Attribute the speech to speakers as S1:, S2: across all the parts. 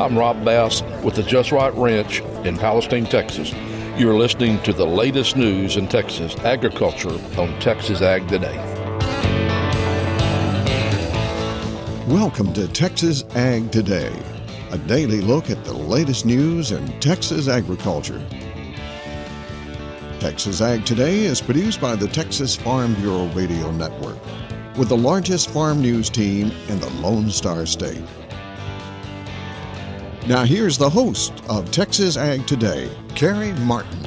S1: I'm Rob Bass with the Just Right Ranch in Palestine, Texas. You're listening to the latest news in Texas agriculture on Texas Ag Today.
S2: Welcome to Texas Ag Today, a daily look at the latest news in Texas agriculture. Texas Ag Today is produced by the Texas Farm Bureau Radio Network with the largest farm news team in the Lone Star State. Now, here's the host of Texas Ag Today, Carey Martin.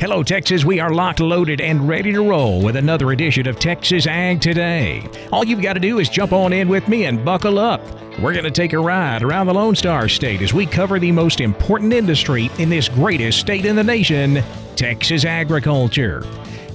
S3: Hello, Texas. We are locked, loaded, and ready to roll with another edition of Texas Ag Today. All you've got to do is jump on in with me and buckle up. We're going to take a ride around the Lone Star State as we cover the most important industry in this greatest state in the nation Texas agriculture.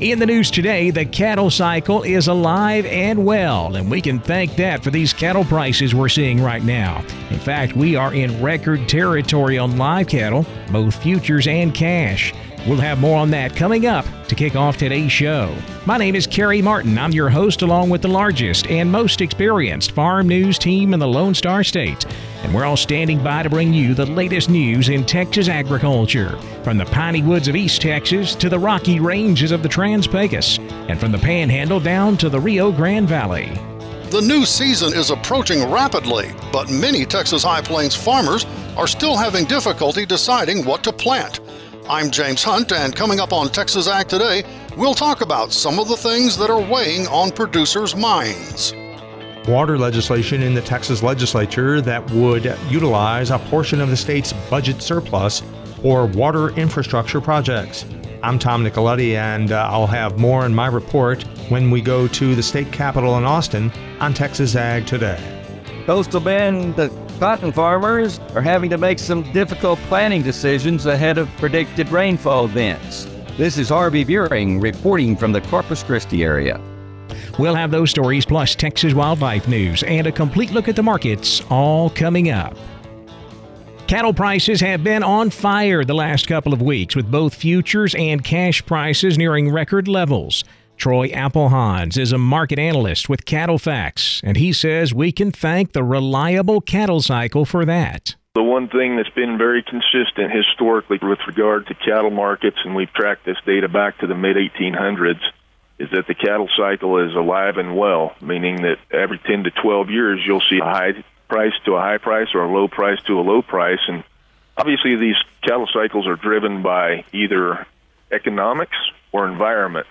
S3: In the news today, the cattle cycle is alive and well, and we can thank that for these cattle prices we're seeing right now. In fact, we are in record territory on live cattle, both futures and cash. We'll have more on that coming up to kick off today's show. My name is Carey Martin. I'm your host, along with the largest and most experienced farm news team in the Lone Star State. And we're all standing by to bring you the latest news in Texas agriculture, from the piney woods of East Texas to the rocky ranges of the Trans Pecos, and from the Panhandle down to the Rio Grande Valley.
S4: The new season is approaching rapidly, but many Texas High Plains farmers are still having difficulty deciding what to plant. I'm James Hunt, and coming up on Texas Ag Today, we'll talk about some of the things that are weighing on producers' minds.
S5: Water legislation in the Texas legislature that would utilize a portion of the state's budget surplus for water infrastructure projects. I'm Tom Nicoletti, and uh, I'll have more in my report when we go to the state capitol in Austin on Texas Ag Today.
S6: Coastal Bend, the cotton farmers are having to make some difficult planning decisions ahead of predicted rainfall events. This is Harvey Buehring reporting from the Corpus Christi area.
S3: We'll have those stories plus Texas wildlife news and a complete look at the markets all coming up. Cattle prices have been on fire the last couple of weeks with both futures and cash prices nearing record levels. Troy Applehans is a market analyst with CattleFax, and he says we can thank the reliable cattle cycle for that.
S7: The one thing that's been very consistent historically with regard to cattle markets, and we've tracked this data back to the mid 1800s, is that the cattle cycle is alive and well, meaning that every 10 to 12 years you'll see a high price to a high price or a low price to a low price. And obviously, these cattle cycles are driven by either economics or environment.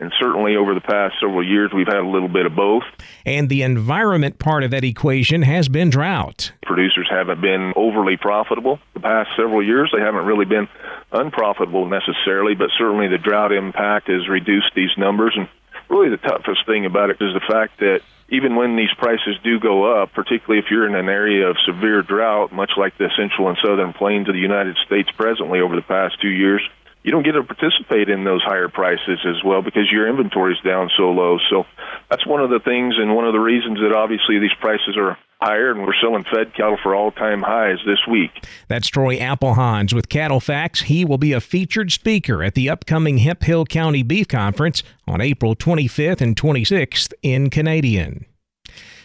S7: And certainly over the past several years, we've had a little bit of both.
S3: And the environment part of that equation has been drought.
S7: Producers haven't been overly profitable the past several years. They haven't really been unprofitable necessarily, but certainly the drought impact has reduced these numbers. And really, the toughest thing about it is the fact that even when these prices do go up, particularly if you're in an area of severe drought, much like the central and southern plains of the United States presently over the past two years, you don't get to participate in those higher prices as well because your inventory is down so low. So that's one of the things and one of the reasons that obviously these prices are higher and we're selling fed cattle for all-time highs this week.
S3: That's Troy Applehans with CattleFax. He will be a featured speaker at the upcoming Hemphill County Beef Conference on April 25th and 26th in Canadian.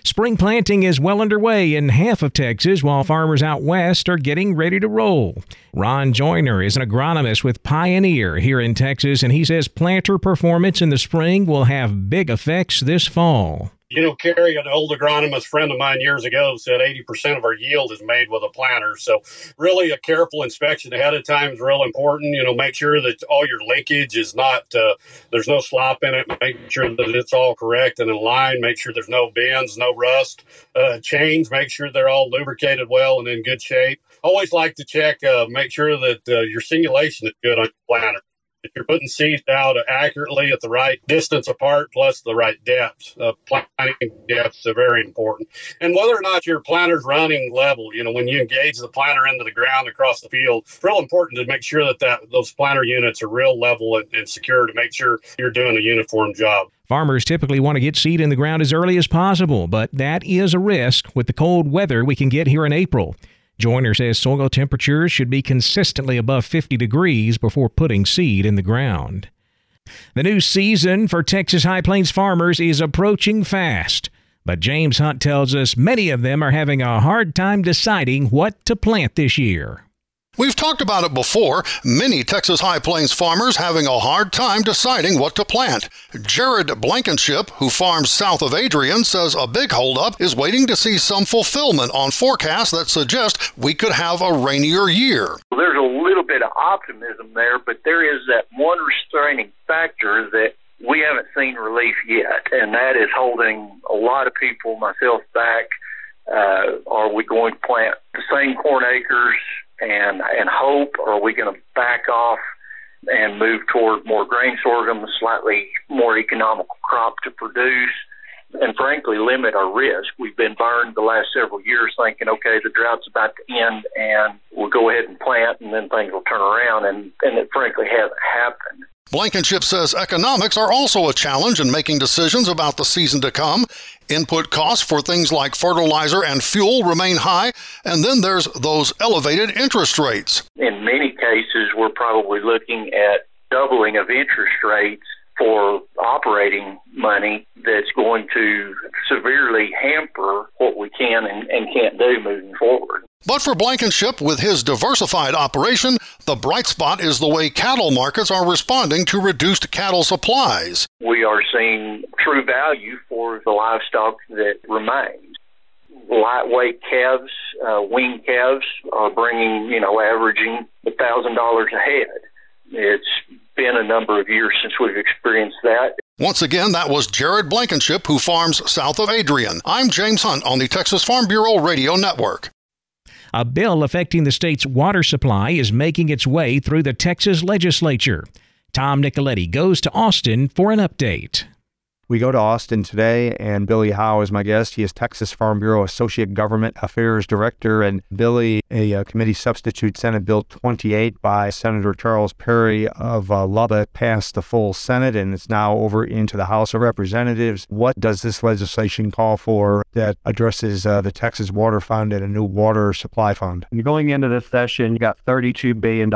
S3: Spring planting is well underway in half of Texas, while farmers out west are getting ready to roll. Ron Joyner is an agronomist with Pioneer here in Texas, and he says planter performance in the spring will have big effects this fall.
S8: You know, Carey, an old agronomist friend of mine years ago said 80% of our yield is made with a planter. So, really, a careful inspection ahead of time is real important. You know, make sure that all your linkage is not, uh, there's no slop in it. Make sure that it's all correct and in line. Make sure there's no bends, no rust. Uh, chains, make sure they're all lubricated well and in good shape. Always like to check, uh, make sure that uh, your singulation is good on your planter if you're putting seeds out accurately at the right distance apart plus the right depth uh, planting depths are very important and whether or not your planter's running level you know when you engage the planter into the ground across the field it's real important to make sure that, that those planter units are real level and, and secure to make sure you're doing a uniform job
S3: Farmers typically want to get seed in the ground as early as possible, but that is a risk with the cold weather we can get here in April. Joyner says soil temperatures should be consistently above 50 degrees before putting seed in the ground. The new season for Texas High Plains farmers is approaching fast. But James Hunt tells us many of them are having a hard time deciding what to plant this year.
S4: We've talked about it before. Many Texas High Plains farmers having a hard time deciding what to plant. Jared Blankenship, who farms south of Adrian, says a big holdup is waiting to see some fulfillment on forecasts that suggest we could have a rainier year.
S9: There's a little bit of optimism there, but there is that one restraining factor that we haven't seen relief yet, and that is holding a lot of people, myself, back. Uh, are we going to plant the same corn acres and and hope, or are we going to back off and move toward more grain sorghum, a slightly more economical crop to produce? and frankly limit our risk. We've been burned the last several years thinking, okay, the drought's about to end and we'll go ahead and plant and then things will turn around and, and it frankly hasn't happened.
S4: Blankenship says economics are also a challenge in making decisions about the season to come. Input costs for things like fertilizer and fuel remain high, and then there's those elevated interest rates.
S9: In many cases, we're probably looking at doubling of interest rates for operating money that's going to severely hamper what we can and, and can't do moving forward.
S4: But for Blankenship, with his diversified operation, the bright spot is the way cattle markets are responding to reduced cattle supplies.
S9: We are seeing true value for the livestock that remains. Lightweight calves, uh, wing calves are bringing, you know, averaging $1,000 a head. It's been a number of years since we've experienced that.
S4: Once again, that was Jared Blankenship, who farms south of Adrian. I'm James Hunt on the Texas Farm Bureau Radio Network.
S3: A bill affecting the state's water supply is making its way through the Texas legislature. Tom Nicoletti goes to Austin for an update.
S5: We go to Austin today, and Billy Howe is my guest. He is Texas Farm Bureau Associate Government Affairs Director. And Billy, a uh, committee substitute Senate Bill 28 by Senator Charles Perry of uh, Lubbock passed the full Senate, and it's now over into the House of Representatives. What does this legislation call for that addresses uh, the Texas Water Fund and a new water supply fund?
S10: You're going into this session, you got $32 billion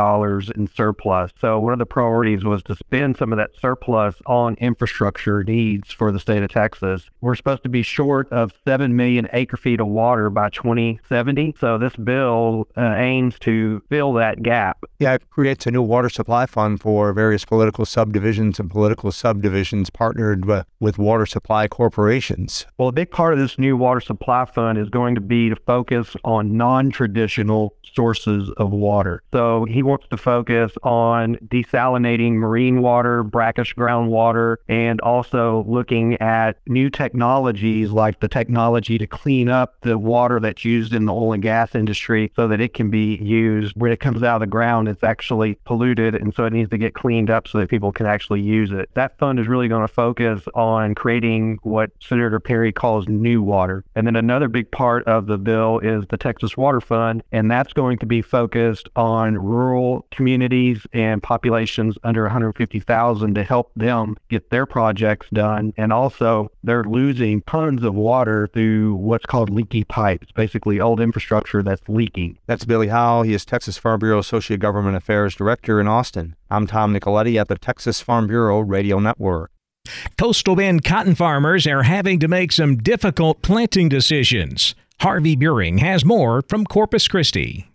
S10: in surplus. So one of the priorities was to spend some of that surplus on infrastructure needs for the state of Texas. We're supposed to be short of 7 million acre feet of water by 2070. So this bill uh, aims to fill that gap.
S5: Yeah, it creates a new water supply fund for various political subdivisions and political subdivisions partnered with, with water supply corporations.
S10: Well, a big part of this new water supply fund is going to be to focus on non traditional sources of water. So he wants to focus on desalinating marine water, brackish groundwater, and also looking at new technologies like the technology to clean up the water that's used in the oil and gas industry so that it can be used when it comes out of the ground. It's actually polluted, and so it needs to get cleaned up so that people can actually use it. That fund is really going to focus on creating what Senator Perry calls new water. And then another big part of the bill is the Texas Water Fund, and that's going to be focused on rural communities and populations under 150,000 to help them get their projects done. And also, they're losing tons of water through what's called leaky pipes, basically old infrastructure that's leaking.
S5: That's Billy Howe. He is Texas Farm Bureau Associate Government Affairs Director in Austin. I'm Tom Nicoletti at the Texas Farm Bureau Radio Network.
S3: Coastal Bend cotton farmers are having to make some difficult planting decisions. Harvey Buehring has more from Corpus Christi.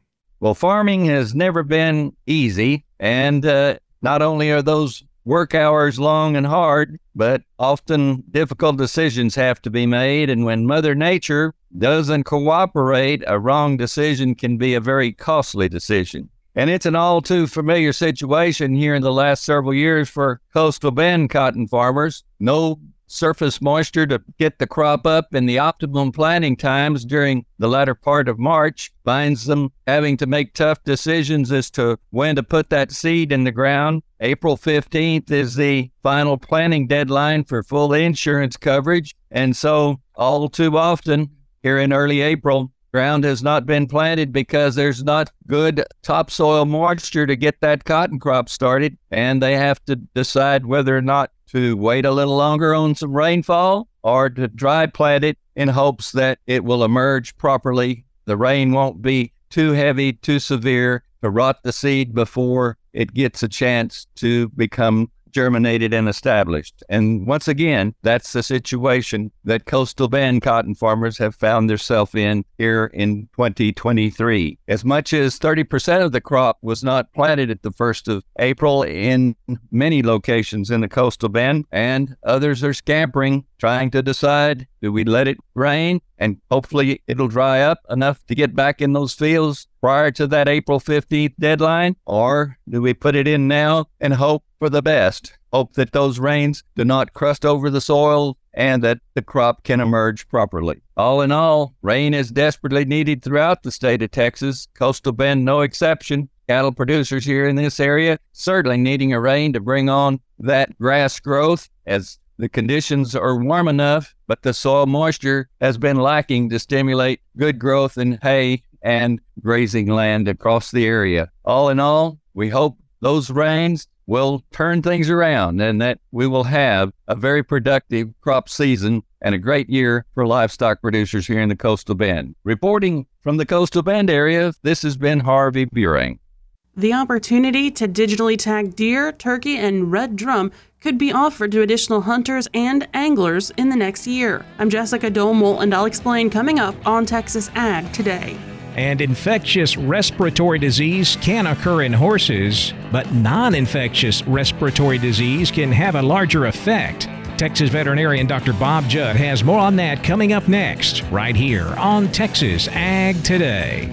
S6: Well, farming has never been easy, and uh, not only are those work hours long and hard, but often difficult decisions have to be made. And when Mother Nature doesn't cooperate, a wrong decision can be a very costly decision. And it's an all too familiar situation here in the last several years for coastal bend cotton farmers. No surface moisture to get the crop up in the optimum planting times during the latter part of March finds them having to make tough decisions as to when to put that seed in the ground. April 15th is the final planting deadline for full insurance coverage. And so, all too often, here in early April, ground has not been planted because there's not good topsoil moisture to get that cotton crop started. And they have to decide whether or not to wait a little longer on some rainfall or to dry plant it in hopes that it will emerge properly. The rain won't be too heavy, too severe to rot the seed before it gets a chance to become germinated and established. And once again, that's the situation that coastal bend cotton farmers have found themselves in here in 2023. As much as 30% of the crop was not planted at the 1st of April in many locations in the coastal bend, and others are scampering, trying to decide do we let it rain and hopefully it'll dry up enough to get back in those fields prior to that April 15th deadline? Or do we put it in now and hope for the best? Hope that those rains do not crust over the soil and that the crop can emerge properly. All in all, rain is desperately needed throughout the state of Texas, coastal bend no exception. Cattle producers here in this area certainly needing a rain to bring on that grass growth as the conditions are warm enough, but the soil moisture has been lacking to stimulate good growth in hay and grazing land across the area. All in all, we hope those rains will turn things around and that we will have a very productive crop season and a great year for livestock producers here in the Coastal Bend. Reporting from the Coastal Bend area, this has been Harvey Buehring.
S11: The opportunity to digitally tag deer, turkey, and red drum could be offered to additional hunters and anglers in the next year. I'm Jessica Domel, and I'll explain coming up on Texas Ag today.
S3: And infectious respiratory disease can occur in horses, but non infectious respiratory disease can have a larger effect. Texas veterinarian Dr. Bob Judd has more on that coming up next, right here on Texas Ag Today.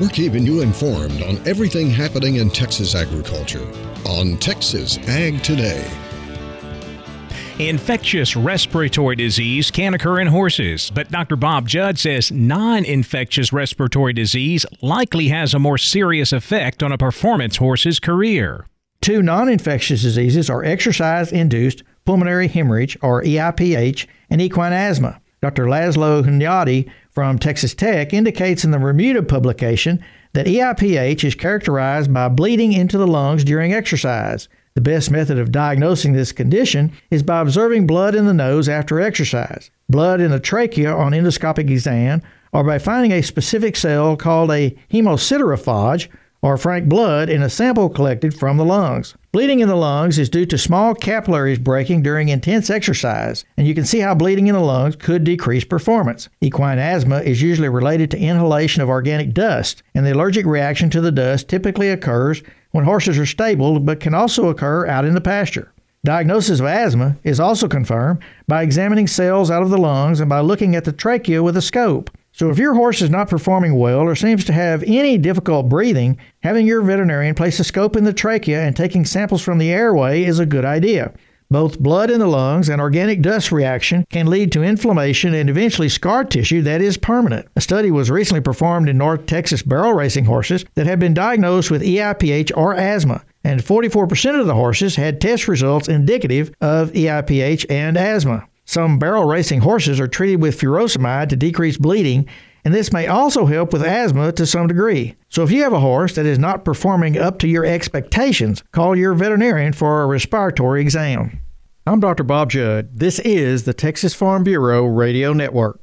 S2: We're keeping you informed on everything happening in Texas agriculture on Texas Ag Today.
S3: Infectious respiratory disease can occur in horses, but Dr. Bob Judd says non infectious respiratory disease likely has a more serious effect on a performance horse's career.
S12: Two non infectious diseases are exercise induced pulmonary hemorrhage, or EIPH, and equine asthma. Dr. Laszlo Hunyadi from Texas Tech indicates in the Remuda publication that EIPH is characterized by bleeding into the lungs during exercise. The best method of diagnosing this condition is by observing blood in the nose after exercise, blood in the trachea on endoscopic exam, or by finding a specific cell called a hemosiderophage or frank blood in a sample collected from the lungs. Bleeding in the lungs is due to small capillaries breaking during intense exercise, and you can see how bleeding in the lungs could decrease performance. Equine asthma is usually related to inhalation of organic dust, and the allergic reaction to the dust typically occurs when horses are stabled but can also occur out in the pasture. Diagnosis of asthma is also confirmed by examining cells out of the lungs and by looking at the trachea with a scope. So, if your horse is not performing well or seems to have any difficult breathing, having your veterinarian place a scope in the trachea and taking samples from the airway is a good idea. Both blood in the lungs and organic dust reaction can lead to inflammation and eventually scar tissue that is permanent. A study was recently performed in North Texas barrel racing horses that had been diagnosed with EIPH or asthma, and 44% of the horses had test results indicative of EIPH and asthma. Some barrel racing horses are treated with furosemide to decrease bleeding, and this may also help with asthma to some degree. So if you have a horse that is not performing up to your expectations, call your veterinarian for a respiratory exam. I'm Dr. Bob Judd. This is the Texas Farm Bureau Radio Network.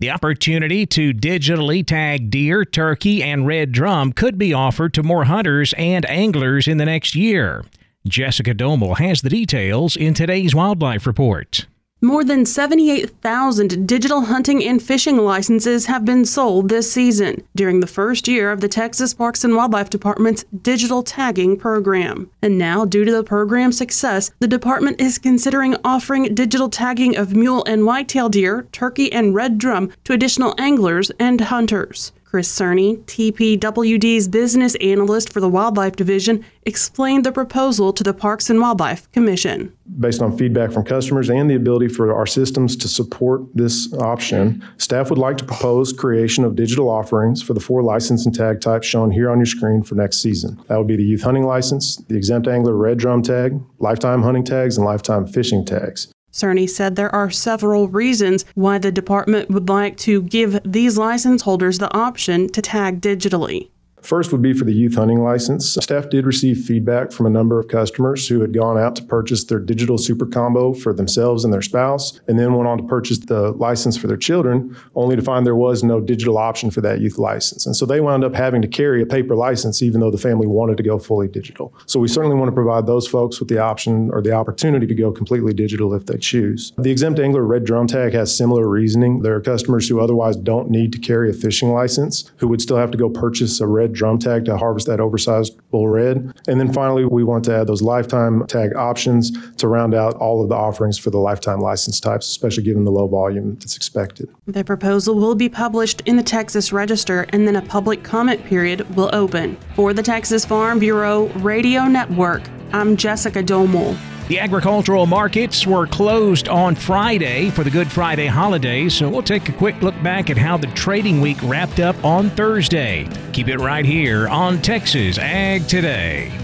S3: The opportunity to digitally tag deer, turkey, and red drum could be offered to more hunters and anglers in the next year. Jessica Domel has the details in today's Wildlife Report.
S11: More than 78,000 digital hunting and fishing licenses have been sold this season during the first year of the Texas Parks and Wildlife Department's digital tagging program. And now, due to the program's success, the department is considering offering digital tagging of mule and whitetail deer, turkey, and red drum to additional anglers and hunters. Chris Cerny, TPWD's business analyst for the Wildlife Division, explained the proposal to the Parks and Wildlife Commission.
S13: Based on feedback from customers and the ability for our systems to support this option, staff would like to propose creation of digital offerings for the four license and tag types shown here on your screen for next season. That would be the youth hunting license, the exempt angler red drum tag, lifetime hunting tags, and lifetime fishing tags.
S11: Cerny said there are several reasons why the department would like to give these license holders the option to tag digitally.
S13: First would be for the youth hunting license. Staff did receive feedback from a number of customers who had gone out to purchase their digital super combo for themselves and their spouse, and then went on to purchase the license for their children, only to find there was no digital option for that youth license. And so they wound up having to carry a paper license even though the family wanted to go fully digital. So we certainly want to provide those folks with the option or the opportunity to go completely digital if they choose. The exempt angler red drum tag has similar reasoning. There are customers who otherwise don't need to carry a fishing license who would still have to go purchase a red drum tag to harvest that oversized bull red. And then finally, we want to add those lifetime tag options to round out all of the offerings for the lifetime license types, especially given the low volume that's expected.
S11: The proposal will be published in the Texas Register and then a public comment period will open. For the Texas Farm Bureau Radio Network, I'm Jessica Domel.
S3: The agricultural markets were closed on Friday for the Good Friday holiday, so we'll take a quick look back at how the trading week wrapped up on Thursday. Keep it right here on Texas Ag Today.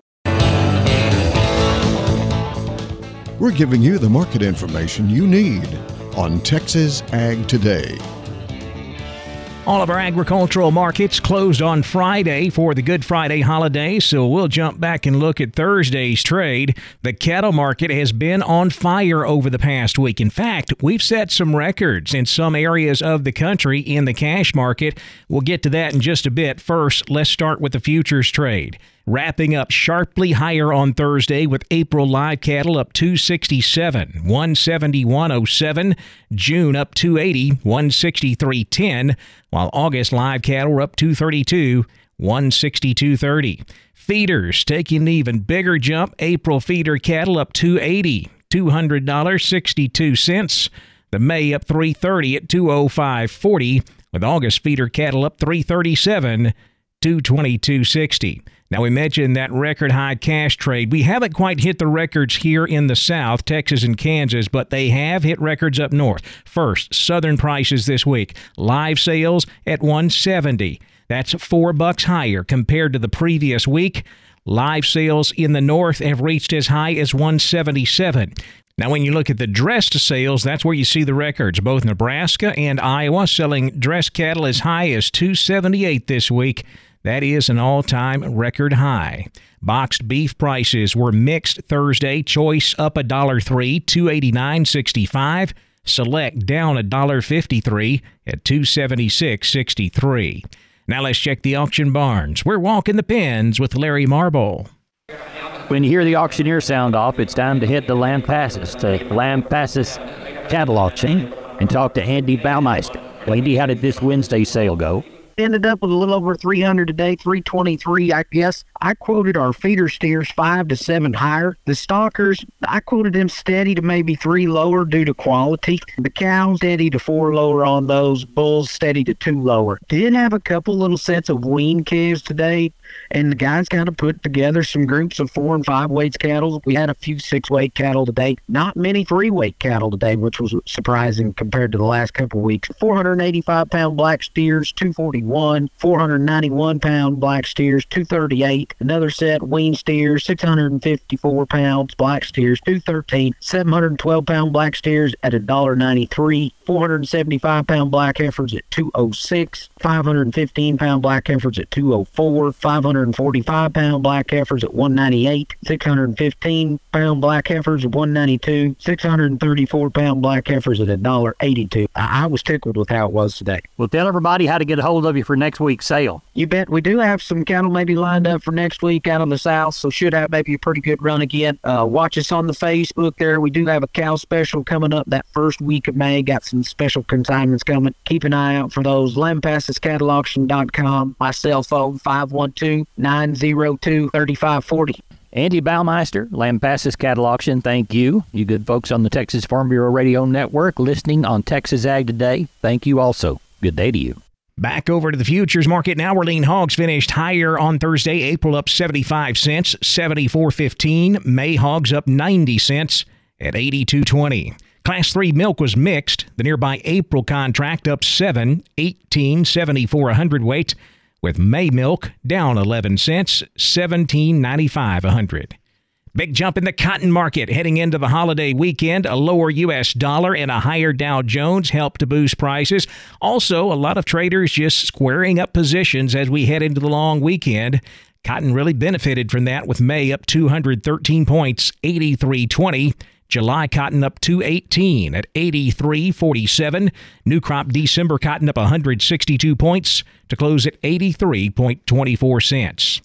S2: We're giving you the market information you need on Texas Ag Today.
S3: All of our agricultural markets closed on Friday for the Good Friday holiday, so we'll jump back and look at Thursday's trade. The cattle market has been on fire over the past week. In fact, we've set some records in some areas of the country in the cash market. We'll get to that in just a bit. First, let's start with the futures trade wrapping up sharply higher on Thursday with April live cattle up 267, 171.07, June up 280, 163.10, while August live cattle were up 232, 162.30. Feeders taking an even bigger jump. April feeder cattle up 280, $200.62. The May up 330 at 205.40, with August feeder cattle up 337, 222.60. Now, we mentioned that record high cash trade. We haven't quite hit the records here in the South, Texas and Kansas, but they have hit records up north. First, southern prices this week. Live sales at 170. That's 4 bucks higher compared to the previous week. Live sales in the north have reached as high as 177. Now, when you look at the dressed sales, that's where you see the records. Both Nebraska and Iowa selling dressed cattle as high as 278 this week. That is an all time record high. Boxed beef prices were mixed Thursday. Choice up a dollar three, two eighty nine sixty five. Select down a dollar fifty three at two seventy six sixty three. Now let's check the auction barns. We're walking the pens with Larry Marble.
S14: When you hear the auctioneer sound off, it's time to hit the Lampasas to passes Cattle Auction and talk to Andy Baumeister. Andy, how did this Wednesday sale go?
S15: Ended up with a little over 300 today, 323, I guess. I quoted our feeder steers five to seven higher. The stalkers, I quoted them steady to maybe three lower due to quality. The cows steady to four lower on those. Bulls steady to two lower. Did have a couple little sets of wean calves today, and the guys kind of put together some groups of four and five weights cattle. We had a few six weight cattle today. Not many three weight cattle today, which was surprising compared to the last couple of weeks. 485 pound black steers, 241. 491 pound black steers, 238. Another set wean steers, 654 pounds black steers, 213. 712 pound black steers at $1.93. 475 pound black heifers at 206. 515 pound black heifers at 204. 5 545 pound black heifers at 198, 615 pound black heifers at 192, 634 pound black heifers at $1.82. I, I was tickled with how it was today.
S14: Well, tell everybody how to get a hold of you for next week's sale.
S15: You bet. We do have some cattle maybe lined up for next week out on the south, so should have maybe a pretty good run again. Uh, watch us on the Facebook there. We do have a cow special coming up that first week of May. Got some special consignments coming. Keep an eye out for those. LampasasCattleAuction.com. My cell phone 512 902 3540.
S14: Andy Baumeister, Lampasas Cattle Auction, thank you. You good folks on the Texas Farm Bureau Radio Network listening on Texas Ag Today, thank you also. Good day to you.
S3: Back over to the futures market now. Where lean hogs finished higher on Thursday. April up 75 cents, 74.15. May hogs up 90 cents at 82.20. Class 3 milk was mixed. The nearby April contract up 7, 18, 74 a hundredweight with May milk down 11 cents, 17.95 a hundred. Big jump in the cotton market heading into the holiday weekend. A lower U.S. dollar and a higher Dow Jones help to boost prices. Also, a lot of traders just squaring up positions as we head into the long weekend. Cotton really benefited from that with May up 213 points, 83.20. July cotton up 218 at 83.47. New crop December cotton up 162 points to close at 83.24 cents.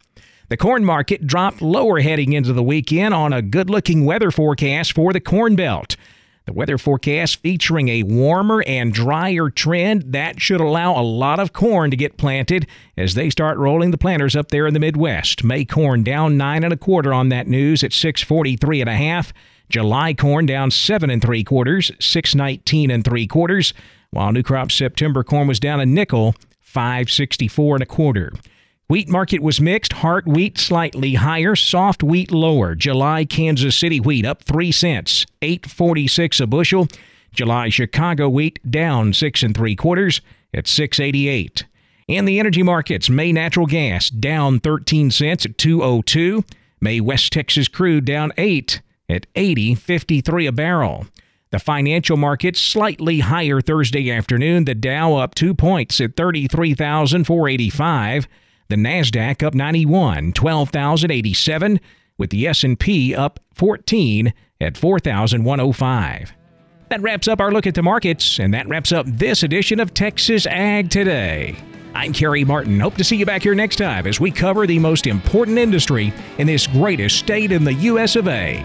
S3: The corn market dropped lower heading into the weekend on a good looking weather forecast for the Corn Belt. The weather forecast featuring a warmer and drier trend that should allow a lot of corn to get planted as they start rolling the planters up there in the Midwest. May corn down nine and a quarter on that news at 643 and a half. July corn down seven and three quarters, 619 and three quarters, while new crop September corn was down a nickel, 564 and a quarter. Wheat market was mixed. Hard wheat slightly higher, soft wheat lower. July Kansas City wheat up 3 cents, 846 a bushel. July Chicago wheat down 6 and 3 quarters at 688. In the energy markets, May natural gas down 13 cents at 202. May West Texas crude down 8 at 80.53 a barrel. The financial markets slightly higher Thursday afternoon. The Dow up 2 points at 33,485. The Nasdaq up 91, 12,087, with the S&P up 14 at 4,105. That wraps up our look at the markets, and that wraps up this edition of Texas Ag Today. I'm Carey Martin. Hope to see you back here next time as we cover the most important industry in this greatest state in the U.S. of A.